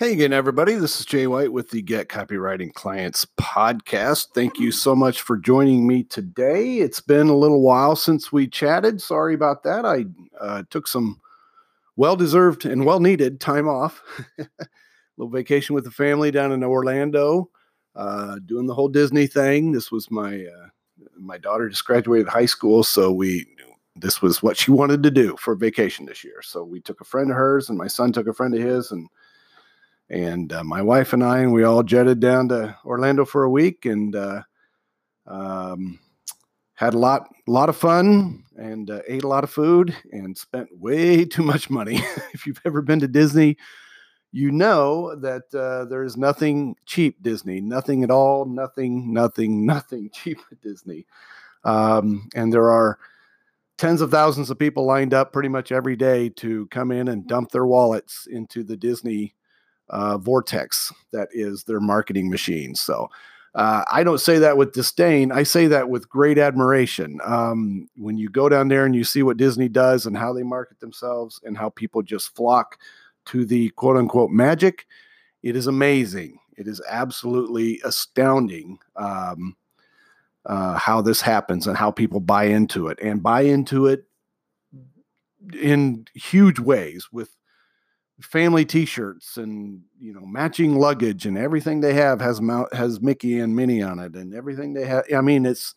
Hey again, everybody. This is Jay White with the Get Copywriting Clients podcast. Thank you so much for joining me today. It's been a little while since we chatted. Sorry about that. I uh, took some well deserved and well needed time off. a little vacation with the family down in Orlando, uh, doing the whole Disney thing. This was my uh, my daughter just graduated high school, so we this was what she wanted to do for vacation this year. So we took a friend of hers, and my son took a friend of his, and and uh, my wife and I, and we all jetted down to Orlando for a week and uh, um, had a lot, lot of fun and uh, ate a lot of food and spent way too much money. if you've ever been to Disney, you know that uh, there is nothing cheap Disney, nothing at all, nothing, nothing, nothing cheap at Disney. Um, and there are tens of thousands of people lined up pretty much every day to come in and dump their wallets into the Disney uh, vortex that is their marketing machine. So uh, I don't say that with disdain. I say that with great admiration. Um, when you go down there and you see what Disney does and how they market themselves and how people just flock to the quote unquote magic, it is amazing. It is absolutely astounding um, uh, how this happens and how people buy into it and buy into it in huge ways with family T-shirts and you know matching luggage and everything they have has has Mickey and Minnie on it and everything they have. I mean, it's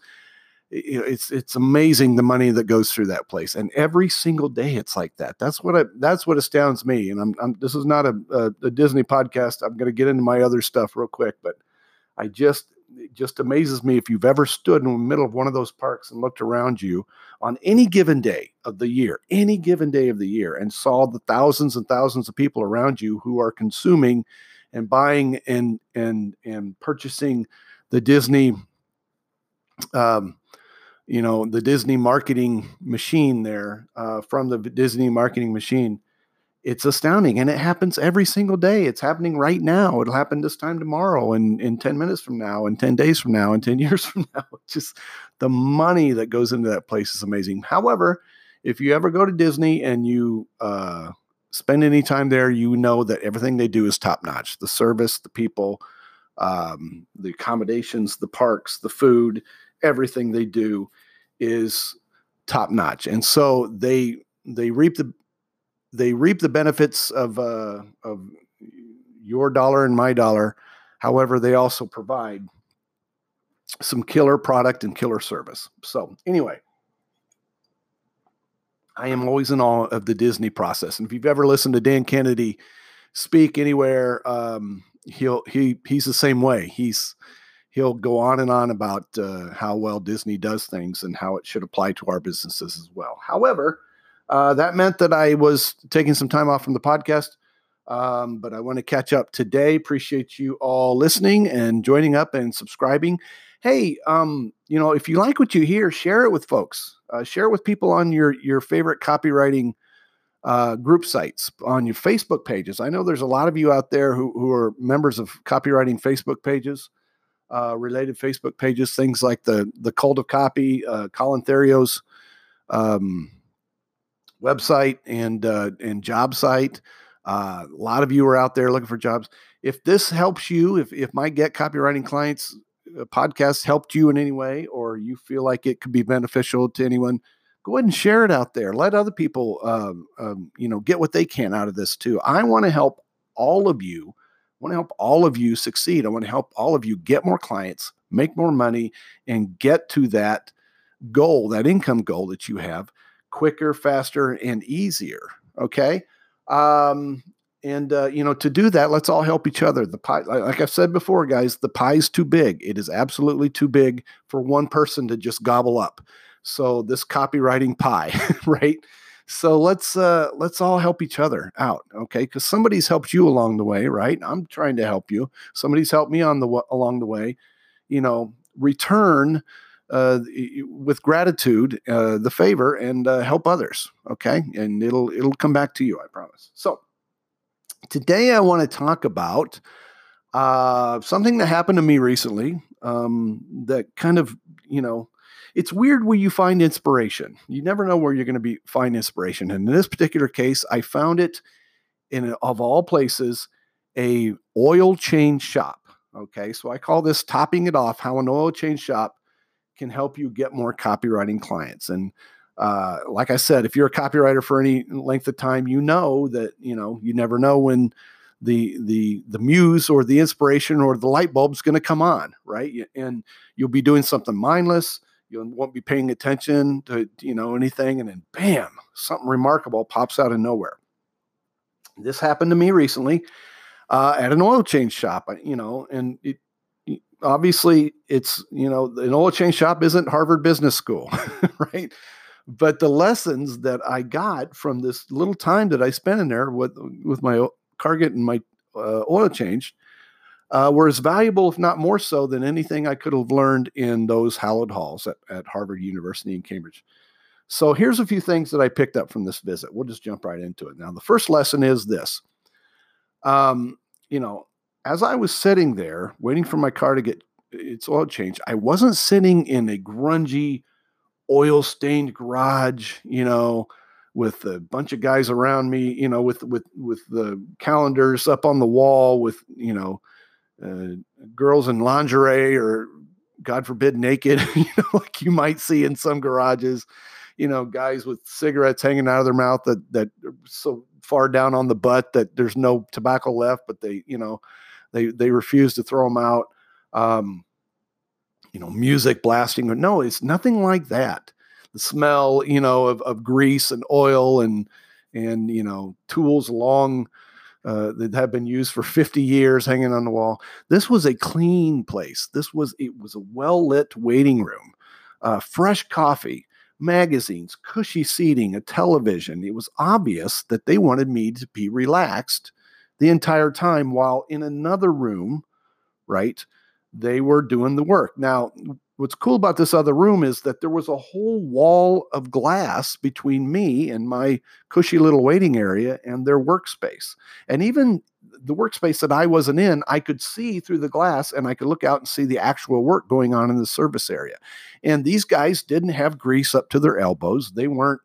it's it's amazing the money that goes through that place. And every single day it's like that. That's what I, that's what astounds me. And I'm, I'm this is not a, a, a disney podcast. I'm going to get into my other stuff real quick but i just it just amazes me if you've ever stood in the middle of one of those parks and looked around you on any given day of the year, any given day of the year, and saw the thousands and thousands of people around you who are consuming and buying and and and purchasing the Disney, um, you know, the Disney marketing machine there uh, from the Disney marketing machine it's astounding and it happens every single day. It's happening right now. It'll happen this time tomorrow and in 10 minutes from now and 10 days from now and 10 years from now. Just the money that goes into that place is amazing. However if you ever go to disney and you uh, spend any time there you know that everything they do is top notch the service the people um, the accommodations the parks the food everything they do is top notch and so they they reap the they reap the benefits of uh, of your dollar and my dollar. However, they also provide some killer product and killer service. So anyway, I am always in awe of the Disney process. And if you've ever listened to Dan Kennedy speak anywhere, um, he'll he he's the same way. He's he'll go on and on about uh, how well Disney does things and how it should apply to our businesses as well. However, uh, that meant that I was taking some time off from the podcast. Um, but I want to catch up today. Appreciate you all listening and joining up and subscribing. Hey, um, you know, if you like what you hear, share it with folks. Uh, share it with people on your your favorite copywriting uh, group sites, on your Facebook pages. I know there's a lot of you out there who who are members of copywriting Facebook pages, uh, related Facebook pages, things like the the Cult of Copy, uh, Colin Theriot's um, website and uh, and job site. Uh, a lot of you are out there looking for jobs. If this helps you, if if my Get Copywriting Clients uh, podcast helped you in any way, or you feel like it could be beneficial to anyone, go ahead and share it out there. Let other people, um, um, you know, get what they can out of this too. I want to help all of you. I want to help all of you succeed. I want to help all of you get more clients, make more money, and get to that goal, that income goal that you have quicker, faster, and easier. Okay. Um, and uh, you know, to do that, let's all help each other. The pie, like I've said before, guys, the pie is too big. It is absolutely too big for one person to just gobble up. So this copywriting pie, right? So let's uh, let's all help each other out, okay? Because somebody's helped you along the way, right? I'm trying to help you. Somebody's helped me on the along the way. You know, return uh, with gratitude uh, the favor and uh, help others. Okay, and it'll it'll come back to you. I promise. So today I want to talk about uh, something that happened to me recently. Um, that kind of you know. It's weird where you find inspiration. You never know where you're going to be find inspiration. And in this particular case, I found it in of all places a oil change shop. Okay, so I call this topping it off how an oil change shop can help you get more copywriting clients. And uh, like I said, if you're a copywriter for any length of time, you know that you know you never know when the the the muse or the inspiration or the light bulb's going to come on, right? And you'll be doing something mindless. You won't be paying attention to you know anything, and then bam, something remarkable pops out of nowhere. This happened to me recently uh, at an oil change shop. You know, and it, obviously it's you know an oil change shop isn't Harvard Business School, right? But the lessons that I got from this little time that I spent in there with with my car getting my uh, oil changed uh, were as valuable, if not more so, than anything I could have learned in those hallowed halls at, at Harvard University in Cambridge. So here's a few things that I picked up from this visit. We'll just jump right into it. Now, the first lesson is this. Um, you know, as I was sitting there waiting for my car to get its oil changed, I wasn't sitting in a grungy, oil stained garage, you know, with a bunch of guys around me, you know, with with with the calendars up on the wall, with you know, uh, girls in lingerie or God forbid naked, you know, like you might see in some garages, you know, guys with cigarettes hanging out of their mouth that that so far down on the butt that there's no tobacco left, but they, you know, they they refuse to throw them out. Um, you know, music blasting. No, it's nothing like that the smell, you know, of, of grease and oil and and you know tools long uh, that have been used for 50 years hanging on the wall. This was a clean place. This was it was a well lit waiting room, uh, fresh coffee, magazines, cushy seating, a television. It was obvious that they wanted me to be relaxed the entire time, while in another room, right, they were doing the work. Now, what's cool about this other room is that there was a whole wall of glass between me and my cushy little waiting area and their workspace. And even the workspace that I wasn't in, I could see through the glass and I could look out and see the actual work going on in the service area. And these guys didn't have grease up to their elbows. They weren't,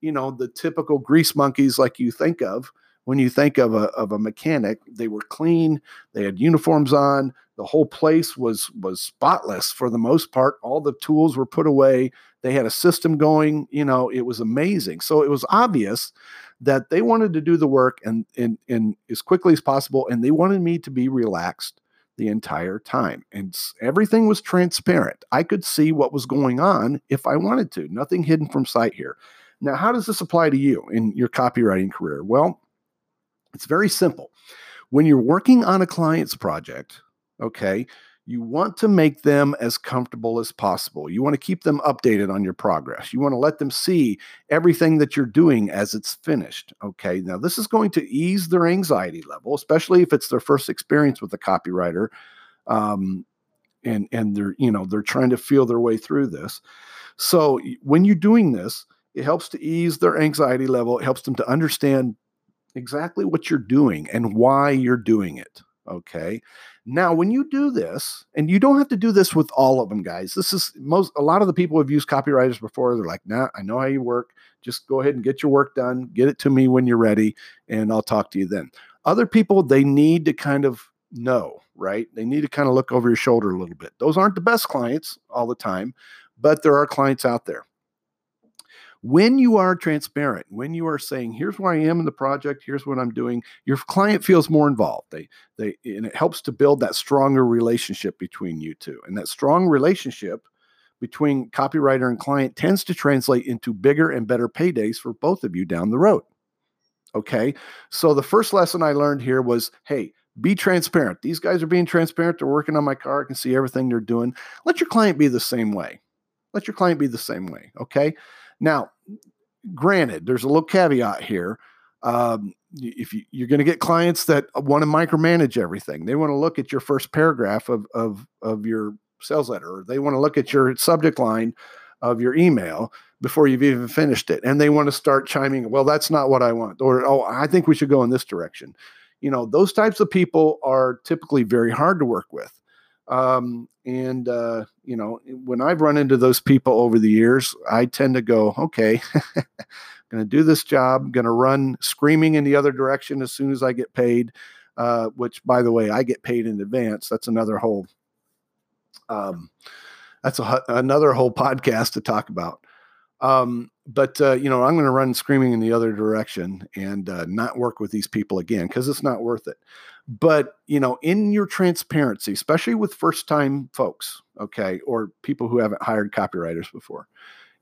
you know, the typical grease monkeys like you think of when you think of a, of a mechanic. They were clean, they had uniforms on, the whole place was was spotless for the most part. All the tools were put away. They had a system going you know it was amazing. So it was obvious that they wanted to do the work and and, and as quickly as possible and they wanted me to be relaxed the entire time. And everything was transparent. I could see what was going on if i wanted to. Nothing hidden from sight here. Now how does this apply to you in your copywriting career? Well it's very simple when you're working on a client's project Okay. You want to make them as comfortable as possible. You want to keep them updated on your progress. You want to let them see everything that you're doing as it's finished. Okay. Now, this is going to ease their anxiety level, especially if it's their first experience with a copywriter. Um, and and they're you know they're trying to feel their way through this so when you're doing this it helps to ease their anxiety level it helps them to understand exactly what you're doing and why you're doing it okay now, when you do this, and you don't have to do this with all of them, guys. This is most a lot of the people who've used copywriters before. They're like, "Nah, I know how you work. Just go ahead and get your work done. Get it to me when you're ready, and I'll talk to you then." Other people, they need to kind of know, right? They need to kind of look over your shoulder a little bit. Those aren't the best clients all the time, but there are clients out there when you are transparent, when you are saying, here's where I am in the project, here's what I'm doing, your client feels more involved. They they and it helps to build that stronger relationship between you two. And that strong relationship between copywriter and client tends to translate into bigger and better paydays for both of you down the road. Okay. So the first lesson I learned here was hey, be transparent. These guys are being transparent. They're working on my car. I can see everything they're doing. Let your client be the same way. Let your client be the same way. Okay. Now, granted, there's a little caveat here. Um, if you, are going to get clients that want to micromanage everything, they want to look at your first paragraph of, of, of your sales letter, or they want to look at your subject line of your email before you've even finished it. And they want to start chiming, well, that's not what I want. Or, oh, I think we should go in this direction. You know, those types of people are typically very hard to work with. Um, and uh, you know, when I've run into those people over the years, I tend to go, okay, I'm going to do this job, going to run screaming in the other direction as soon as I get paid. uh, which by the way, I get paid in advance. That's another whole, um, that's a, another whole podcast to talk about. Um, but uh, you know, I'm going to run screaming in the other direction and uh, not work with these people again because it's not worth it. But you know, in your transparency, especially with first-time folks, okay, or people who haven't hired copywriters before,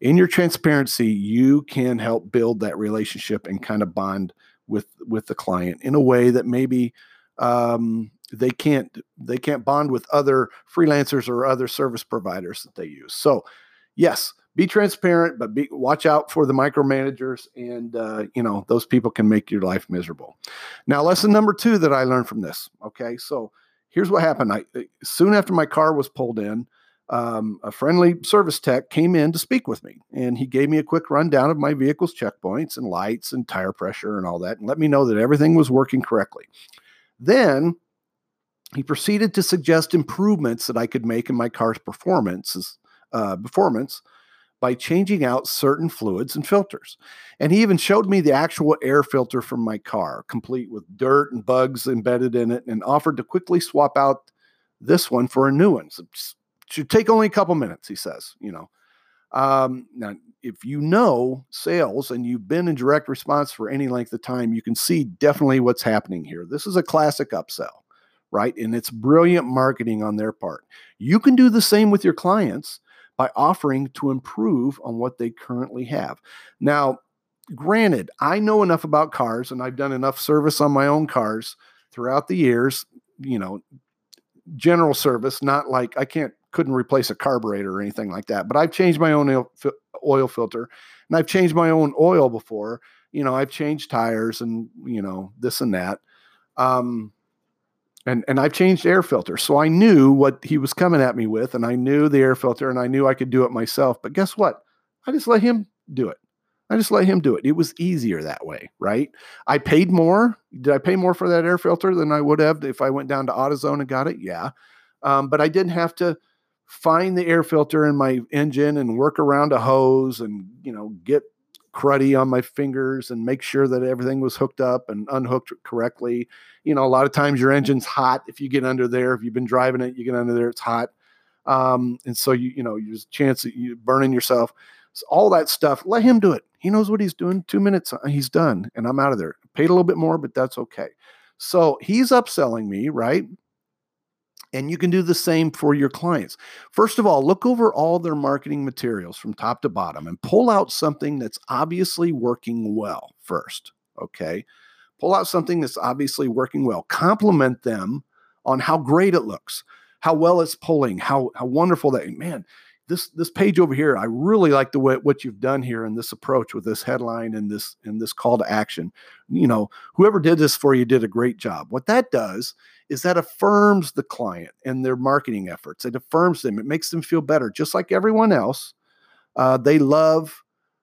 in your transparency, you can help build that relationship and kind of bond with with the client in a way that maybe um, they can't they can't bond with other freelancers or other service providers that they use. So, yes, be transparent, but be watch out for the micromanagers, and uh, you know those people can make your life miserable. Now, lesson number two that I learned from this. Okay, so here's what happened. I soon after my car was pulled in, um, a friendly service tech came in to speak with me, and he gave me a quick rundown of my vehicle's checkpoints and lights and tire pressure and all that, and let me know that everything was working correctly. Then he proceeded to suggest improvements that I could make in my car's performances, uh, performance by changing out certain fluids and filters. And he even showed me the actual air filter from my car, complete with dirt and bugs embedded in it, and offered to quickly swap out this one for a new one. So should take only a couple minutes, he says, you know. Um, now, if you know sales and you've been in direct response for any length of time, you can see definitely what's happening here. This is a classic upsell, right? And it's brilliant marketing on their part. You can do the same with your clients by offering to improve on what they currently have. Now, granted, I know enough about cars and I've done enough service on my own cars throughout the years, you know, general service, not like I can't couldn't replace a carburetor or anything like that, but I've changed my own oil, filter and I've changed my own oil before. You know, I've changed tires and, you know, this and that. Um, and and I've changed air filter. So I knew what he was coming at me with, and I knew the air filter, and I knew I could do it myself. But guess what? I just let him do it. I just let him do it. It was easier that way, right? I paid more. Did I pay more for that air filter than I would have if I went down to AutoZone and got it? Yeah. Um, but I didn't have to find the air filter in my engine and work around a hose and you know get cruddy on my fingers and make sure that everything was hooked up and unhooked correctly. You know, a lot of times your engine's hot if you get under there. If you've been driving it, you get under there, it's hot. Um, and so you, you know, there's a chance that you burning yourself. So all that stuff, let him do it. He knows what he's doing. Two minutes, uh, he's done, and I'm out of there. Paid a little bit more, but that's okay. So he's upselling me, right? And you can do the same for your clients. First of all, look over all their marketing materials from top to bottom and pull out something that's obviously working well first. Okay. Pull out something that's obviously working well. Compliment them on how great it looks, how well it's pulling, how, how wonderful that, man, this this page over here i really like the way what you've done here in this approach with this headline and this and this call to action you know whoever did this for you did a great job what that does is that affirms the client and their marketing efforts. It affirms them. It makes them feel better, just like everyone else. Uh, they love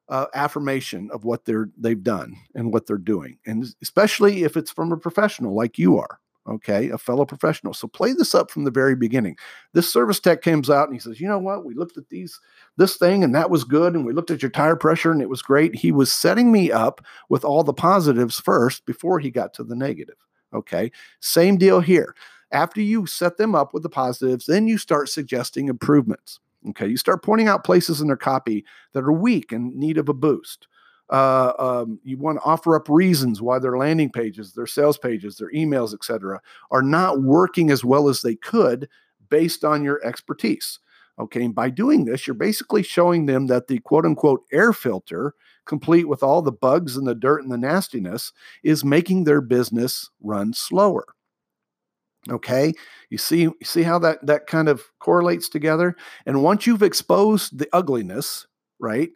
uh, affirmation of what they're they've done and what they're doing, and especially if it's from a professional like you are. Okay, a fellow professional. So play this up from the very beginning. This service tech comes out and he says, "You know what? We looked at these this thing and that was good, and we looked at your tire pressure and it was great." He was setting me up with all the positives first before he got to the negative. Okay. Same deal here. After you set them up with the positives, then you start suggesting improvements. Okay. You start pointing out places in their copy that are weak and need of a boost. Uh, um, you want to offer up reasons why their landing pages, their sales pages, their emails, etc., are not working as well as they could based on your expertise. Okay, and by doing this, you're basically showing them that the quote unquote air filter complete with all the bugs and the dirt and the nastiness, is making their business run slower. Okay, you see, you see how that that kind of correlates together. And once you've exposed the ugliness, right,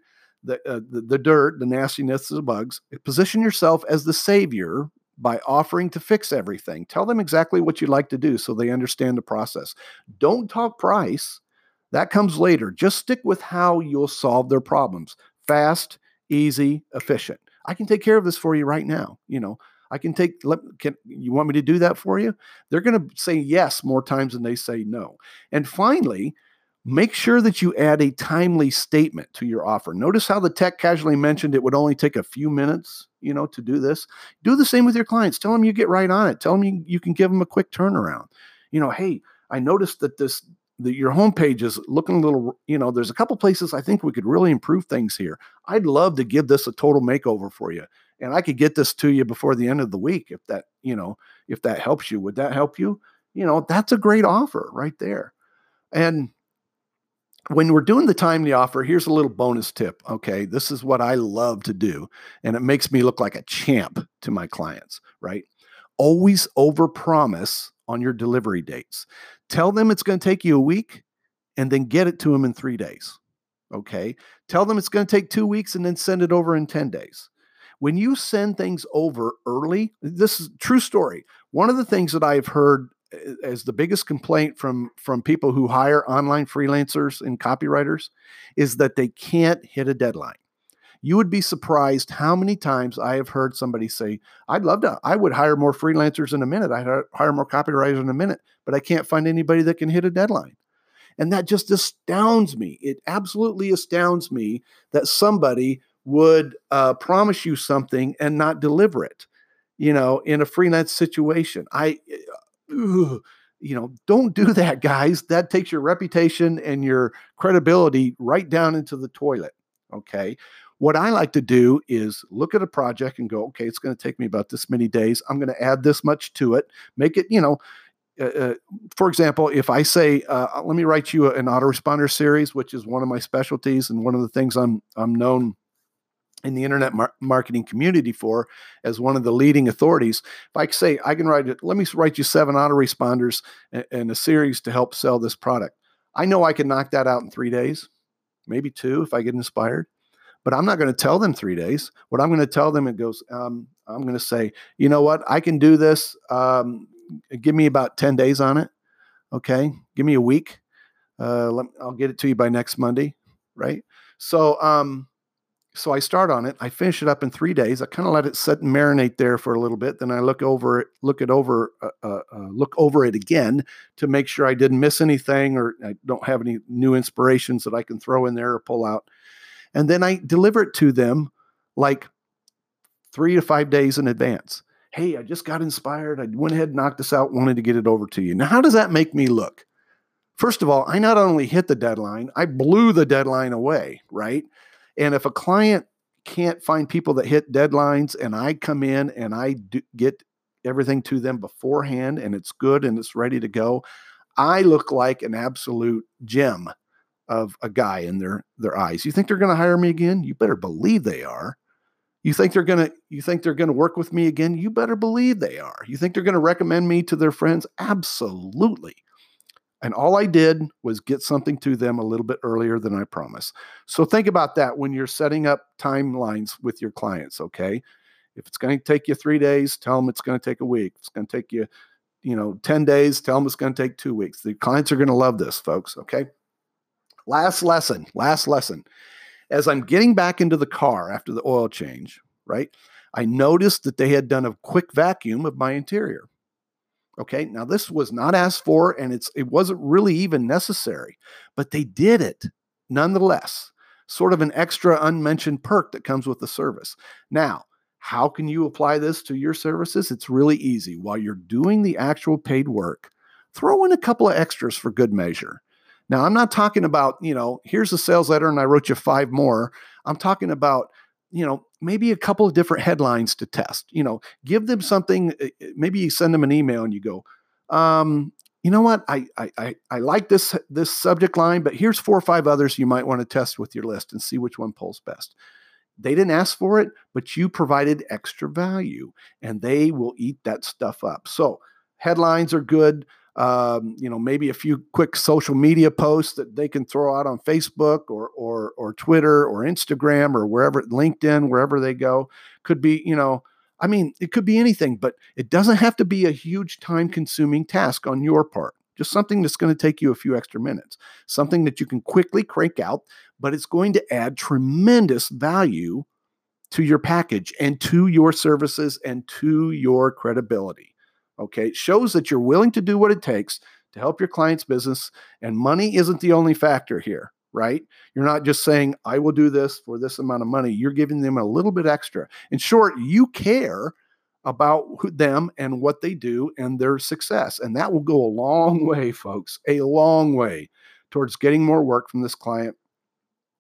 the uh, the, the dirt, the nastiness, the bugs, position yourself as the savior by offering to fix everything. Tell them exactly what you'd like to do so they understand the process. Don't talk price. That comes later. Just stick with how you'll solve their problems fast, easy, efficient. I can take care of this for you right now. You know, I can take, let, can you want me to do that for you? They're going to say yes more times than they say no. And finally, Make sure that you add a timely statement to your offer. Notice how the tech casually mentioned it would only take a few minutes, you know, to do this. Do the same with your clients. Tell them you get right on it. Tell them you, you can give them a quick turnaround. You know, hey, I noticed that this that your homepage is looking a little, you know, there's a couple places I think we could really improve things here. I'd love to give this a total makeover for you. And I could get this to you before the end of the week if that, you know, if that helps you. Would that help you? You know, that's a great offer right there. And when we're doing the timely offer, here's a little bonus tip. Okay. This is what I love to do. And it makes me look like a champ to my clients, right? Always overpromise on your delivery dates. Tell them it's going to take you a week and then get it to them in three days. Okay. Tell them it's going to take two weeks and then send it over in 10 days. When you send things over early, this is true story. One of the things that I've heard eh, as the biggest complaint from from people who hire online freelancers and copywriters is that they can't hit a deadline. You would be surprised how many times I have heard somebody say, "I'd love to. I would hire more freelancers in a minute. I'd hire more copywriters in a minute, but I can't find anybody that can hit a deadline." And that just astounds me. It absolutely astounds me that somebody would uh, promise you something and not deliver it. You know, in a freelance situation, I you know, don't do that, guys. That takes your reputation and your credibility right down into the toilet. Okay. What I like to do is look at a project and go, okay, it's going to take me about this many days. I'm going to add this much to it, make it, you know, uh, uh, for example, if I say, uh, let me write you an autoresponder series, which is one of my specialties and one of the things I'm I'm known in the internet mar- marketing community for as one of the leading authorities. If I say I can write it, let me write you seven autoresponders and a series to help sell this product. I know I can knock that out in three days, maybe two if I get inspired. But I'm not going to tell them three days. What I'm going to tell them, it goes, um, I'm going to say, you know what, I can do this. Um, give me about 10 days on it. Okay. Give me a week. Uh, let, I'll get it to you by next Monday. Right. So, um, so I start on it. I finish it up in three days. I kind of let it sit and marinate there for a little bit. Then I look over it, look it over, uh, uh, uh, look over it again to make sure I didn't miss anything or I don't have any new inspirations that I can throw in there or pull out. And then I deliver it to them like three to five days in advance. Hey, I just got inspired. I went ahead and knocked this out, wanted to get it over to you. Now, how does that make me look? First of all, I not only hit the deadline, I blew the deadline away, right? And if a client can't find people that hit deadlines and I come in and I get everything to them beforehand and it's good and it's ready to go, I look like an absolute gem of a guy in their their eyes. You think they're going to hire me again? You better believe they are. You think they're going to you think they're going to work with me again? You better believe they are. You think they're going to recommend me to their friends? Absolutely. And all I did was get something to them a little bit earlier than I promised. So think about that when you're setting up timelines with your clients, okay? If it's going to take you 3 days, tell them it's going to take a week. If it's going to take you, you know, 10 days, tell them it's going to take 2 weeks. The clients are going to love this, folks, okay? Last lesson, last lesson. As I'm getting back into the car after the oil change, right? I noticed that they had done a quick vacuum of my interior. Okay, now this was not asked for and it's it wasn't really even necessary, but they did it nonetheless. Sort of an extra unmentioned perk that comes with the service. Now, how can you apply this to your services? It's really easy. While you're doing the actual paid work, throw in a couple of extras for good measure. Now, I'm not talking about, you know, here's a sales letter and I wrote you five more. I'm talking about you know, maybe a couple of different headlines to test. You know, give them something. Eh, eh, maybe you send them an email and you go, um, you know what? I, I I I like this this subject line, but here's four or five others you might want to test with your list and see which one pulls best. They didn't ask for it, but you provided extra value, and they will eat that stuff up. So headlines are good um, you know, maybe a few quick social media posts that they can throw out on Facebook or or or Twitter or Instagram or wherever LinkedIn, wherever they go. Could be, you know, I mean, it could be anything, but it doesn't have to be a huge time consuming task on your part. Just something that's going to take you a few extra minutes, something that you can quickly crank out, but it's going to add tremendous value to your package and to your services and to your credibility. Okay. It shows that you're willing to do what it takes to help your client's business. And money isn't the only factor here, right? You're not just saying, I will do this for this amount of money. You're giving them a little bit extra. In short, you care about them and what they do and their success. And that will go a long way, folks, a long way towards getting more work from this client.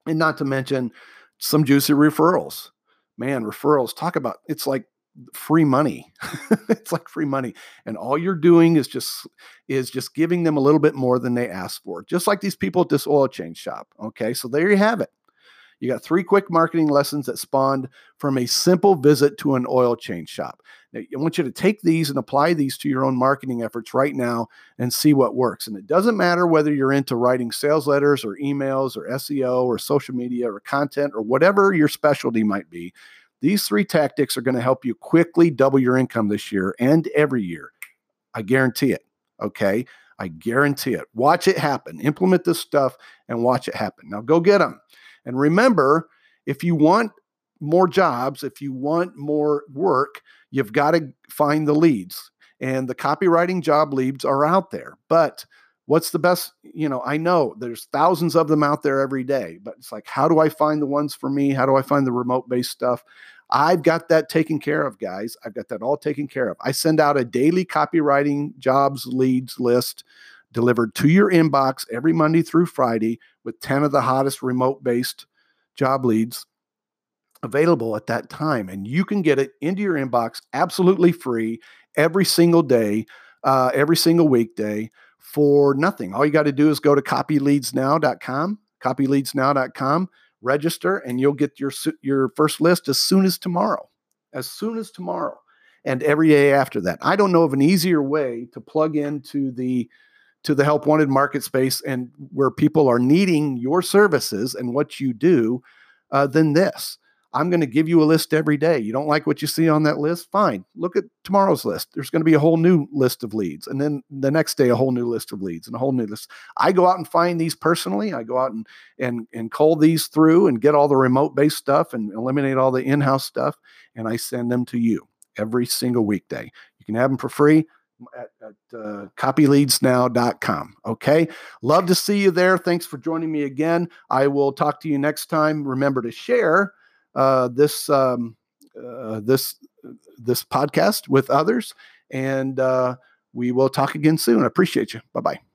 And not to mention some juicy referrals. Man, referrals, talk about it's like free money. it's like free money. And all you're doing is just is just giving them a little bit more than they asked for. Just like these people at this oil change shop. Okay? So there you have it. You got three quick marketing lessons that spawned from a simple visit to an oil change shop. Now, I want you to take these and apply these to your own marketing efforts right now and see what works. And it doesn't matter whether you're into writing sales letters or emails or SEO or social media or content or whatever your specialty might be. These three tactics are going to help you quickly double your income this year and every year. I guarantee it. Okay. I guarantee it. Watch it happen. Implement this stuff and watch it happen. Now go get them. And remember, if you want more jobs, if you want more work, you've got to find the leads. And the copywriting job leads are out there. But what's the best? You know, I know there's thousands of them out there every day, but it's like, how do I find the ones for me? How do I find the remote based stuff? I've got that taken care of, guys. I've got that all taken care of. I send out a daily copywriting jobs leads list delivered to your inbox every Monday through Friday with 10 of the hottest remote based job leads available at that time. And you can get it into your inbox absolutely free every single day, uh, every single weekday for nothing. All you got to do is go to copyleadsnow.com, copyleadsnow.com, register, and you'll get your, your first list as soon as tomorrow. As soon as tomorrow. And every day after that. I don't know of an easier way to plug into the to the help wanted market space and where people are needing your services and what you do uh, than this. I'm going to give you a list every day. You don't like what you see on that list? Fine. Look at tomorrow's list. There's going to be a whole new list of leads. And then the next day, a whole new list of leads and a whole new list. I go out and find these personally. I go out and and and call these through and get all the remote based stuff and eliminate all the in-house stuff. And I send them to you every single weekday. You can have them for free at, at uh, copyleadsnow.com. Okay. Love to see you there. Thanks for joining me again. I will talk to you next time. Remember to share uh, this um, uh, this this podcast with others, and uh, we will talk again soon. I appreciate you. Bye bye.